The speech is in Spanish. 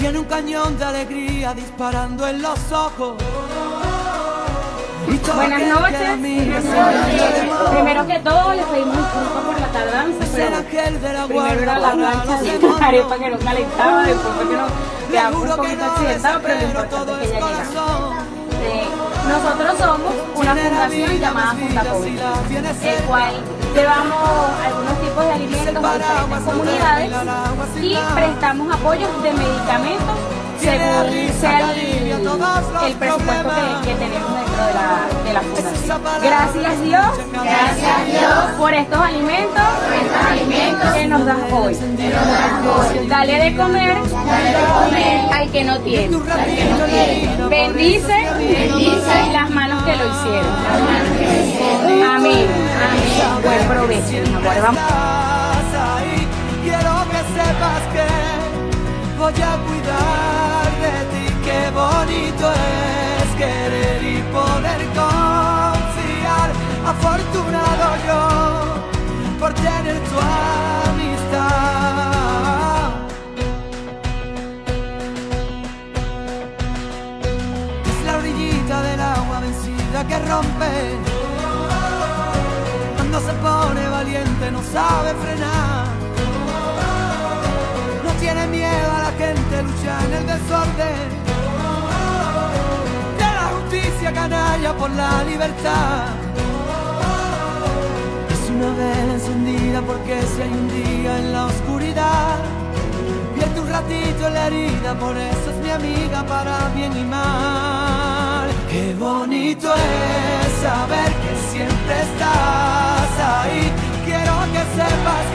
Tiene un cañón de alegría disparando en los ojos. Buenas noches. Primero que todo, les pedimos disculpas por la tardanza, pero primero era la plancha de la arepa que no calentaba, después fue que nos quedamos un poquito accidentados, pero lo importante es que ya llegamos. Eh, nosotros somos una fundación llamada Fundacovid, el cual llevamos de alimentos a diferentes comunidades y prestamos apoyos de medicamentos según sea el, presupuesto que, tenemos dentro de la, de la fundación. Gracias Dios, gracias Dios por estos alimentos, por estos alimentos que nos das hoy. Dale de comer, Dale de comer al que no tiene. al que no tiene. Bendice, Bendice las manos que lo hicieron. Amén. Amén. Buen provecho, mi amor. Vamos. Voy a cuidar de ti. Qué bonito es querer y poder confiar. Afortunado yo por tener tu amistad. Es la orillita del agua vencida que rompe. Cuando se pone valiente no sabe frenar. Lucha en el desorden. De la justicia canalla por la libertad. Es una vela encendida porque si hay un día en la oscuridad. Vierte un ratito en la herida, por eso es mi amiga para bien y mal. Qué bonito es saber que siempre estás ahí. Quiero que sepas